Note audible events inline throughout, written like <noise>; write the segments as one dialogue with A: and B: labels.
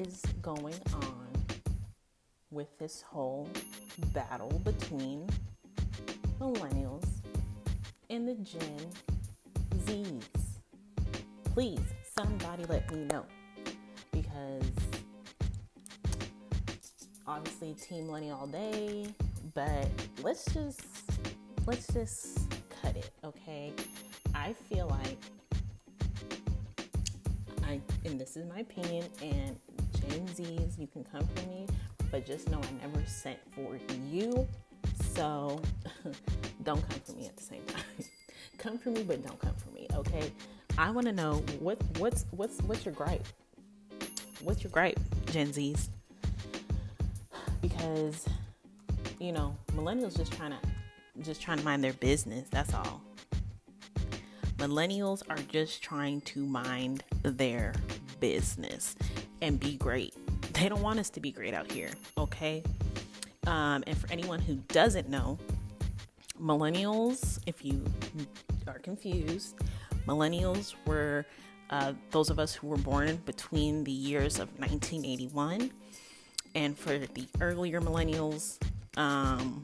A: is going on with this whole battle between millennials and the Gen Zs? Please, somebody let me know because obviously Team Millennial all day, but let's just let's just cut it, okay? I feel like I and this is my opinion and Gen Zs, you can come for me, but just know I never sent for you. So <laughs> don't come for me at the same time. <laughs> come for me, but don't come for me, okay? I want to know what what's what's what's your gripe? What's your gripe, Gen Zs? Because you know, millennials just trying to just trying to mind their business. That's all. Millennials are just trying to mind their business and be great. They don't want us to be great out here, okay? Um, and for anyone who doesn't know, millennials, if you are confused, millennials were uh, those of us who were born between the years of 1981 and for the earlier millennials um,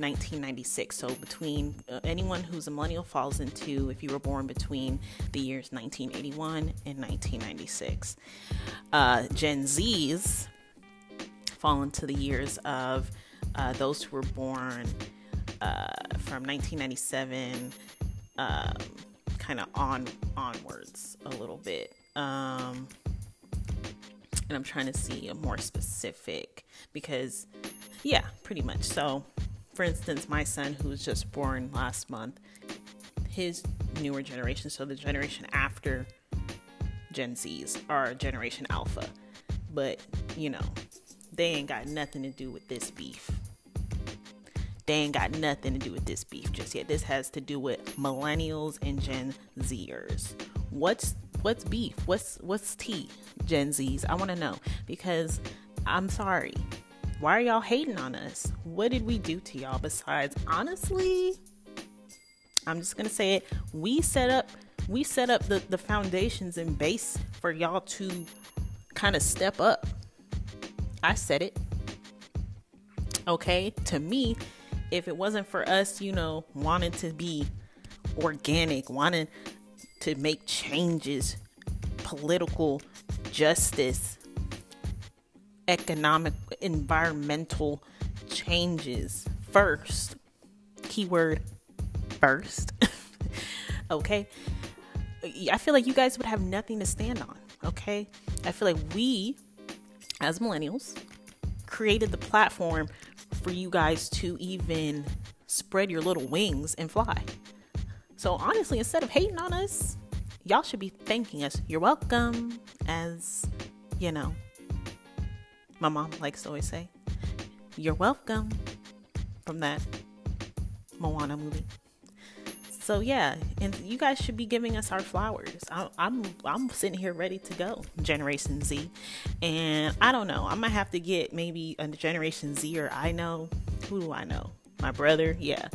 A: 1996. So between uh, anyone who's a millennial falls into if you were born between the years 1981 and 1996. Uh, Gen Zs fall into the years of uh, those who were born uh, from 1997 um, kind of on onwards a little bit. Um, and I'm trying to see a more specific because yeah, pretty much. So, for instance, my son who was just born last month, his newer generation, so the generation after Gen Z's are Generation Alpha. But, you know, they ain't got nothing to do with this beef. They ain't got nothing to do with this beef just yet. This has to do with millennials and Gen Zers. What's what's beef? What's what's tea? Gen Zs. I want to know because I'm sorry. Why are y'all hating on us? What did we do to y'all besides honestly? I'm just gonna say it. We set up we set up the, the foundations and base for y'all to kind of step up. I said it. Okay, to me, if it wasn't for us, you know, wanting to be organic, wanting to make changes, political justice, economic, environmental changes first. Keyword first. <laughs> okay. I feel like you guys would have nothing to stand on. Okay. I feel like we, as millennials, created the platform for you guys to even spread your little wings and fly. So honestly, instead of hating on us, y'all should be thanking us. You're welcome, as you know, my mom likes to always say, You're welcome from that Moana movie. So yeah, and you guys should be giving us our flowers. I, I'm I'm sitting here ready to go, Generation Z, and I don't know. I might have to get maybe a Generation Z or I know who do I know? My brother, yeah,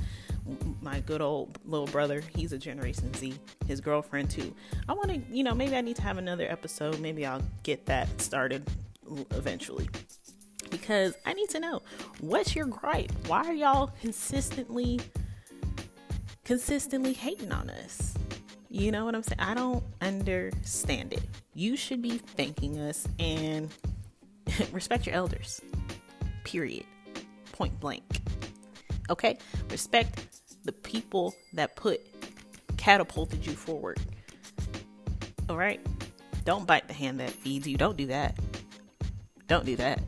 A: my good old little brother. He's a Generation Z. His girlfriend too. I want to, you know, maybe I need to have another episode. Maybe I'll get that started eventually because I need to know what's your gripe? Why are y'all consistently consistently hating on us? You know what I'm saying? I don't understand it. You should be thanking us and <laughs> respect your elders. Period. Point blank. Okay? Respect the people that put catapulted you forward. All right? Don't bite the hand that feeds you. Don't do that. Don't do that.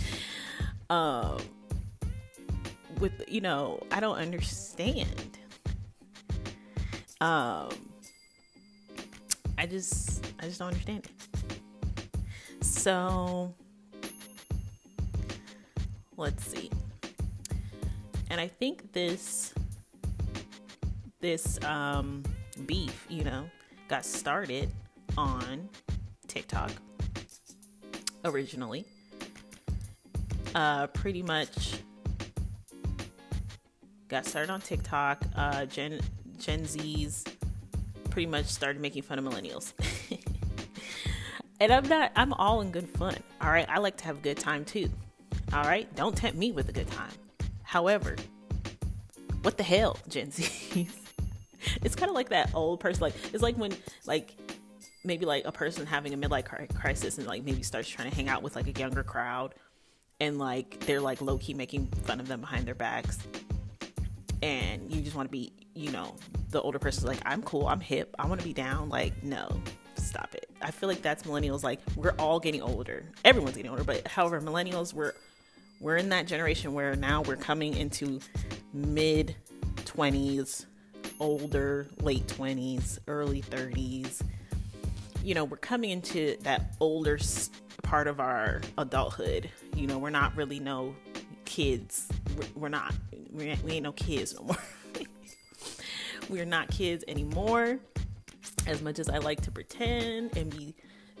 A: <laughs> um, with you know, I don't understand. Um, I just, I just don't understand it. So, let's see. And I think this, this um, beef, you know, got started on TikTok originally. Uh, pretty much got started on TikTok. Uh, Gen Gen Z's pretty much started making fun of millennials. <laughs> And I'm not, I'm all in good fun. All right. I like to have a good time too. All right. Don't tempt me with a good time. However, what the hell, Gen <laughs> Z's? it's kind of like that old person. Like, it's like when, like, maybe like a person having a midlife crisis and like maybe starts trying to hang out with like a younger crowd and like they're like low key making fun of them behind their backs. And you just want to be, you know, the older person's like, I'm cool, I'm hip, I want to be down. Like, no, stop it. I feel like that's millennials. Like, we're all getting older. Everyone's getting older, but however, millennials, we're we're in that generation where now we're coming into mid 20s, older, late 20s, early 30s. You know, we're coming into that older part of our adulthood. You know, we're not really no kids. We're, we're not. We ain't, we ain't no kids no more. <laughs> we're not kids anymore. As much as I like to pretend and be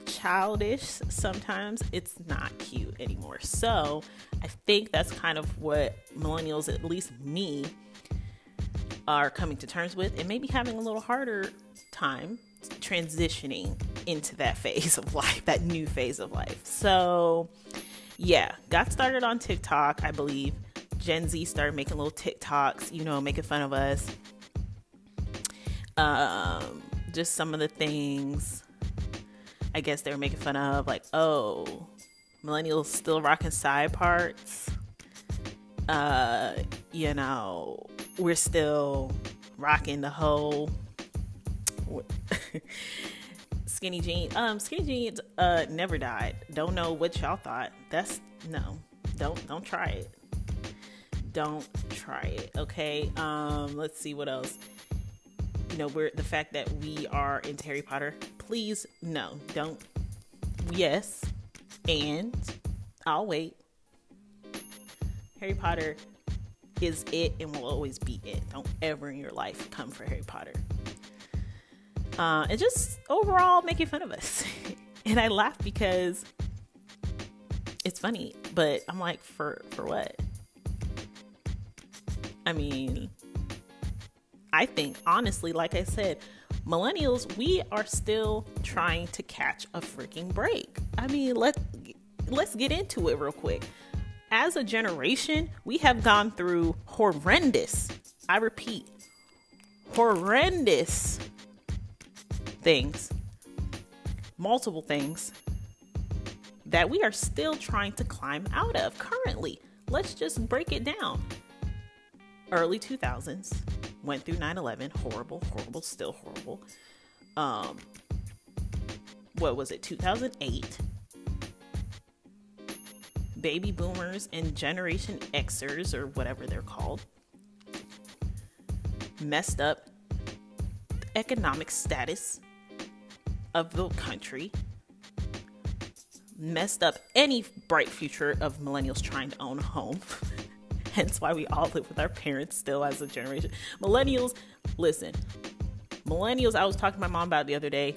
A: childish sometimes, it's not cute anymore. So I think that's kind of what millennials, at least me, are coming to terms with and maybe having a little harder time transitioning into that <laughs> phase of life, that new phase of life. So, yeah, got started on TikTok, I believe. Gen Z started making little TikToks, you know, making fun of us. Um, just some of the things I guess they were making fun of, like, oh, millennials still rocking side parts. Uh, you know, we're still rocking the whole <laughs> skinny jeans. Um, skinny jeans uh never died. Don't know what y'all thought. That's no. Don't don't try it. Don't try it. Okay. Um, let's see what else. You know, we're the fact that we are in Harry Potter. Please, no, don't. Yes, and I'll wait. Harry Potter is it and will always be it. Don't ever in your life come for Harry Potter. Uh, and just overall making fun of us. <laughs> and I laugh because it's funny, but I'm like, for for what? I mean, I think honestly, like I said, millennials, we are still trying to catch a freaking break. I mean, let let's get into it real quick as a generation, we have gone through horrendous, I repeat, horrendous things, multiple things that we are still trying to climb out of currently. Let's just break it down. Early 2000s, went through 9 11, horrible, horrible, still horrible. Um, what was it, 2008? baby boomers and Generation Xers, or whatever they're called, messed up economic status of the country, messed up any bright future of millennials trying to own a home. <laughs> Hence why we all live with our parents still as a generation. Millennials, listen, millennials, I was talking to my mom about the other day.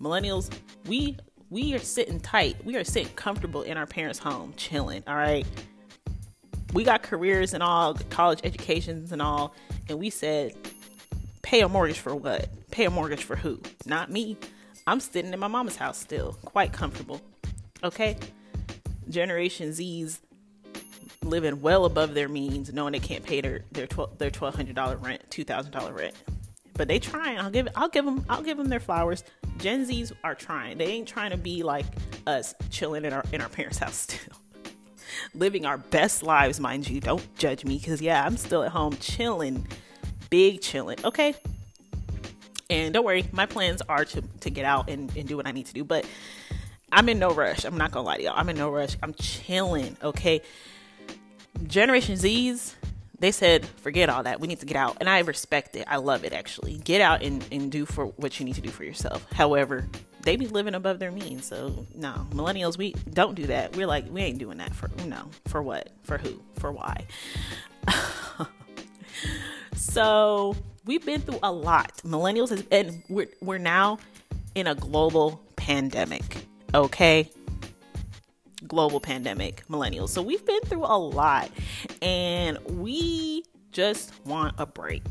A: Millennials, we we are sitting tight. We are sitting comfortable in our parents' home, chilling. All right. We got careers and all, college educations and all, and we said, pay a mortgage for what? Pay a mortgage for who? Not me. I'm sitting in my mama's house still, quite comfortable. Okay? Generation Z's living well above their means, knowing they can't pay their their their twelve hundred dollar rent, two thousand dollar rent. But they trying. I'll give I'll give them I'll give them their flowers. Gen Zs are trying. They ain't trying to be like us, chilling in our in our parents' house still. <laughs> Living our best lives, mind you. Don't judge me, cause yeah, I'm still at home chilling, big chilling. Okay. And don't worry, my plans are to to get out and, and do what I need to do. But I'm in no rush. I'm not gonna lie to y'all. I'm in no rush. I'm chilling. Okay. Generation Z's, they said, forget all that. We need to get out. And I respect it. I love it actually. Get out and, and do for what you need to do for yourself. However, they be living above their means. So no, millennials, we don't do that. We're like, we ain't doing that for no. For what? For who? For why? <laughs> so we've been through a lot. Millennials has, and we're we're now in a global pandemic. Okay global pandemic, millennials. So we've been through a lot and we just want a break.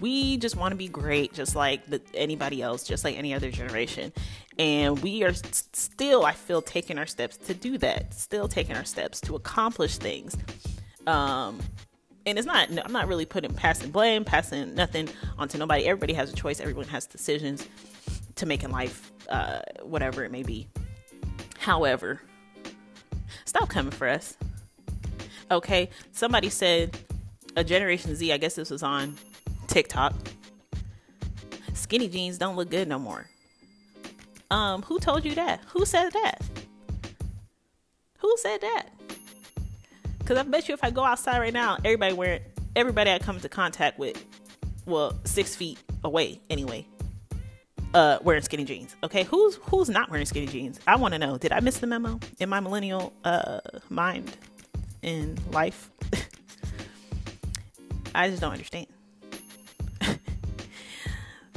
A: We just want to be great, just like the, anybody else, just like any other generation. And we are still, I feel, taking our steps to do that. Still taking our steps to accomplish things. Um, and it's not i'm not really putting passing blame passing nothing onto nobody. Everybody has a choice. Everyone has decisions to make in life uh, whatever it may be. However stop coming for us. Okay? Somebody said a generation z i guess this was on tiktok skinny jeans don't look good no more. Um who told you that? Who said that? Who said that because I bet you if I go outside right now, everybody wearing, everybody I come into contact with, well, six feet away anyway, uh, wearing skinny jeans. Okay, who's who's not wearing skinny jeans? I want to know. Did I miss the memo in my millennial uh mind in life? <laughs> I just don't understand. <laughs>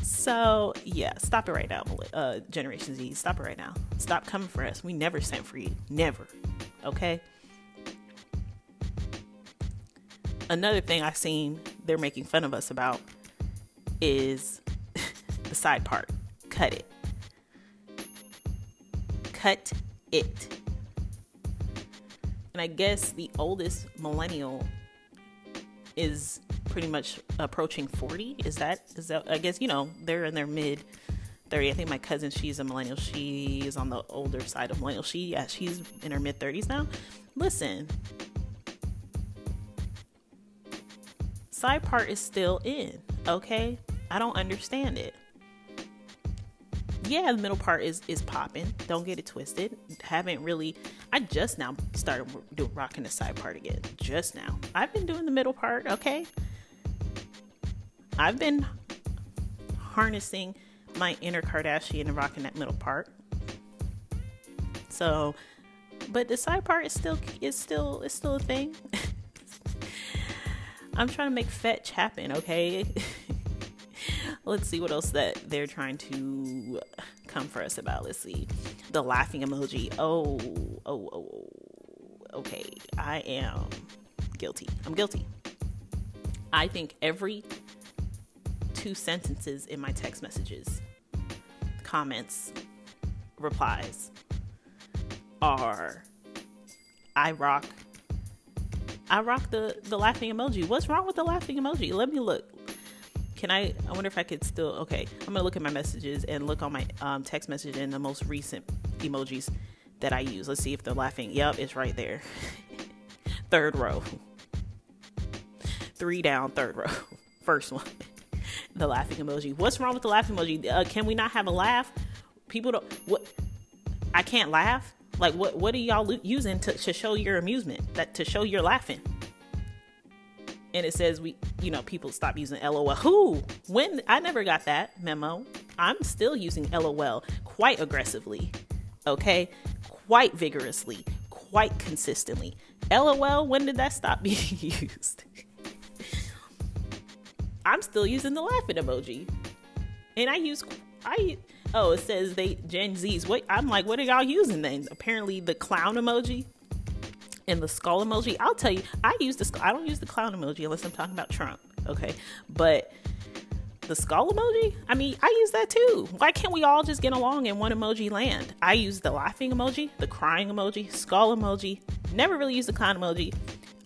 A: so yeah, stop it right now, uh, Generation Z. Stop it right now. Stop coming for us. We never sent for you. Never. Okay another thing I've seen they're making fun of us about is <laughs> the side part. Cut it. Cut it. And I guess the oldest millennial is pretty much approaching 40. Is that is that I guess you know, they're in their mid 30. I think my cousin, she's a millennial. She is on the older side of millennial. She yeah, she's in her mid 30s now. Listen, side part is still in, okay? I don't understand it. Yeah, the middle part is is popping. Don't get it twisted. Haven't really. I just now started doing rocking the side part again. Just now. I've been doing the middle part. Okay. I've been harnessing my inner Kardashian and rocking that middle part. So, but the side part is still is still is still a thing. <laughs> I'm trying to make fetch happen, okay? <laughs> Let's see what else that they're trying to come for us about. Let's see. The laughing emoji. Oh, oh, oh, oh, okay. I am guilty. I'm guilty. I think every two sentences in my text messages, comments, replies are I rock I rock the the laughing emoji. What's wrong with the laughing emoji? Let me look. Can I? I wonder if I could still. Okay, I'm gonna look at my messages and look on my um, text message and the most recent emojis that I use. Let's see if they're laughing. Yep, it's right there. <laughs> third row. Three down, third row. <laughs> First one. <laughs> the laughing emoji. What's wrong with the laughing emoji? Uh, can we not have a laugh? People don't. What? I can't laugh. Like what what are y'all using to, to show your amusement? That to show you're laughing. And it says we you know people stop using LOL. Who? When I never got that memo. I'm still using LOL quite aggressively. Okay? Quite vigorously, quite consistently. LOL, when did that stop being <laughs> used? I'm still using the laughing emoji. And I use I oh, it says they Gen Z's. What I'm like, what are y'all using then? Apparently, the clown emoji and the skull emoji. I'll tell you, I use the I don't use the clown emoji unless I'm talking about Trump. Okay, but the skull emoji. I mean, I use that too. Why can't we all just get along in one emoji land? I use the laughing emoji, the crying emoji, skull emoji. Never really use the clown emoji.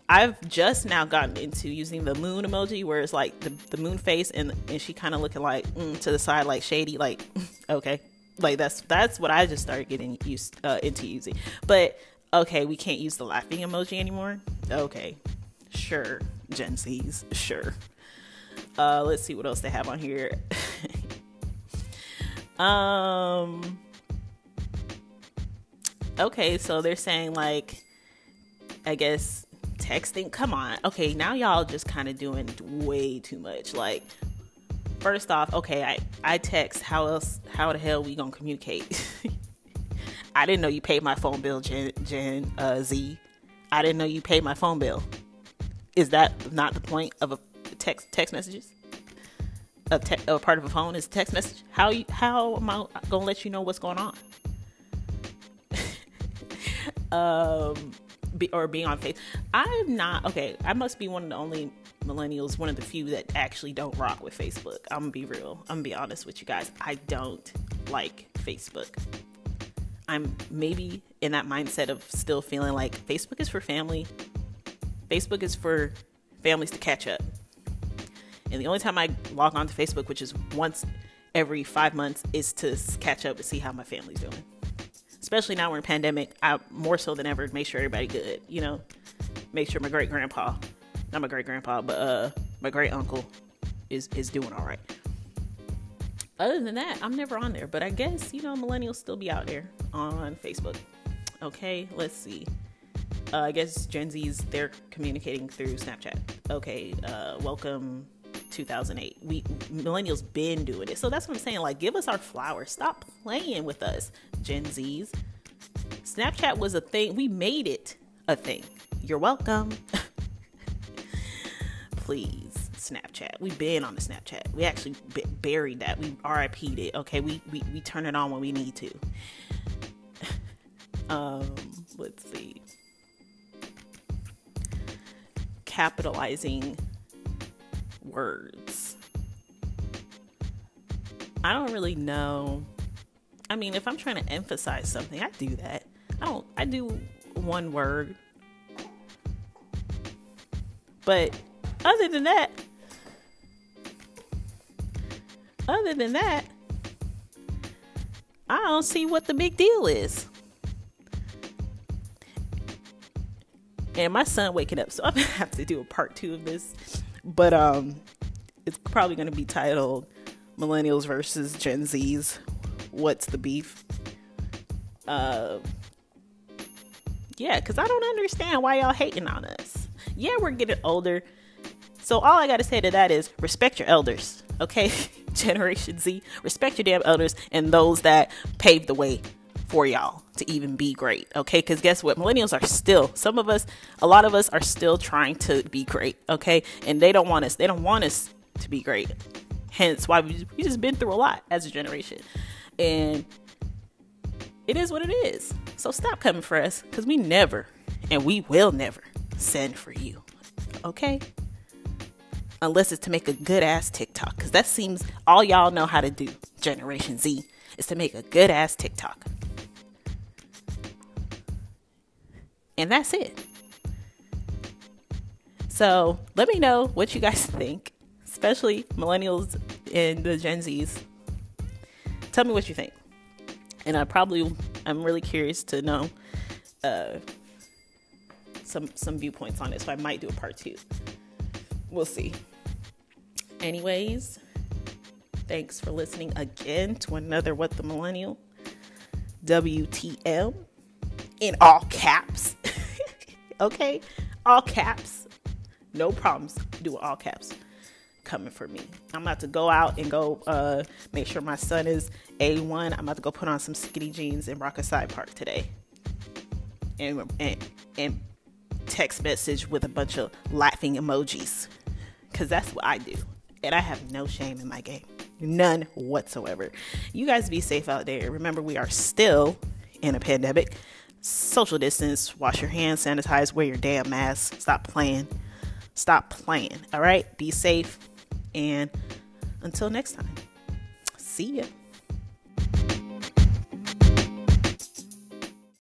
A: I've just now gotten into using the moon emoji, where it's like the, the moon face, and and she kind of looking like mm, to the side, like shady, like <laughs> okay, like that's that's what I just started getting used uh, into using. But okay, we can't use the laughing emoji anymore. Okay, sure, Gen Z's, sure. Uh, let's see what else they have on here. <laughs> um. Okay, so they're saying like, I guess texting. Come on. Okay, now y'all just kind of doing way too much. Like, first off, okay, I I text. How else? How the hell we gonna communicate? <laughs> I didn't know you paid my phone bill, Gen, Gen uh, Z. I didn't know you paid my phone bill. Is that not the point of a text text messages? A, te- a part of a phone is text message. How you, how am I gonna let you know what's going on? <laughs> um be, or being on face. I'm not okay. I must be one of the only millennials, one of the few that actually don't rock with Facebook. I'm gonna be real. I'm gonna be honest with you guys. I don't like Facebook. I'm maybe in that mindset of still feeling like Facebook is for family. Facebook is for families to catch up. And the only time I log on to Facebook, which is once every five months, is to catch up and see how my family's doing. Especially now we're in pandemic, I more so than ever make sure everybody good. You know, make sure my great grandpa, not my great grandpa, but uh, my great uncle is is doing all right. Other than that, I'm never on there. But I guess you know millennials still be out there on Facebook. Okay, let's see. Uh, I guess Gen Z's they're communicating through Snapchat. Okay, uh, welcome 2008. We millennials been doing it. So that's what I'm saying. Like, give us our flowers. Stop playing with us, Gen Zs. Snapchat was a thing. We made it a thing. You're welcome. <laughs> Please, Snapchat. We've been on the Snapchat. We actually b- buried that. We RIP'd it. Okay, we, we we turn it on when we need to. <laughs> um, let's see. Capitalizing words. I don't really know. I mean, if I'm trying to emphasize something, I do that. I don't, I do one word. But other than that, other than that, I don't see what the big deal is. And my son waking up, so I'm gonna <laughs> have to do a part two of this but um, it's probably going to be titled "Millennials versus Gen Zs." What's the beef? Uh, yeah, because I don't understand why y'all hating on us. Yeah, we're getting older. So all I got to say to that is respect your elders, okay? <laughs> Generation Z, respect your damn elders and those that paved the way for y'all to even be great. Okay. Because guess what? Millennials are still, some of us, a lot of us are still trying to be great. Okay. And they don't want us, they don't want us to be great. Hence why we, we just been through a lot as a generation. And it is what it is. So stop coming for us because we never and we will never send for you. Okay? Unless it's to make a good ass TikTok because that seems all y'all know how to do, Generation Z, is to make a good ass TikTok. And that's it. So let me know what you guys <laughs> think, especially millennials and the Gen Zs. Tell me what you think. And I probably, I'm really curious to know uh, some some viewpoints on it. So I might do a part two. We'll see. Anyways, thanks for listening again to another What the Millennial WTM in all caps. Okay? All caps. No problems. Do all caps coming for me. I'm about to go out and go uh, make sure my son is A1. I'm about to go put on some skinny jeans and rock a side park today. And, and, and text message with a bunch of laughing emojis. Because that's what I do. And I have no shame in my game. None whatsoever. You guys be safe out there. Remember, we are still in a pandemic social distance, wash your hands, sanitize, wear your damn mask. Stop playing. Stop playing. All right? Be safe. And until next time, see ya.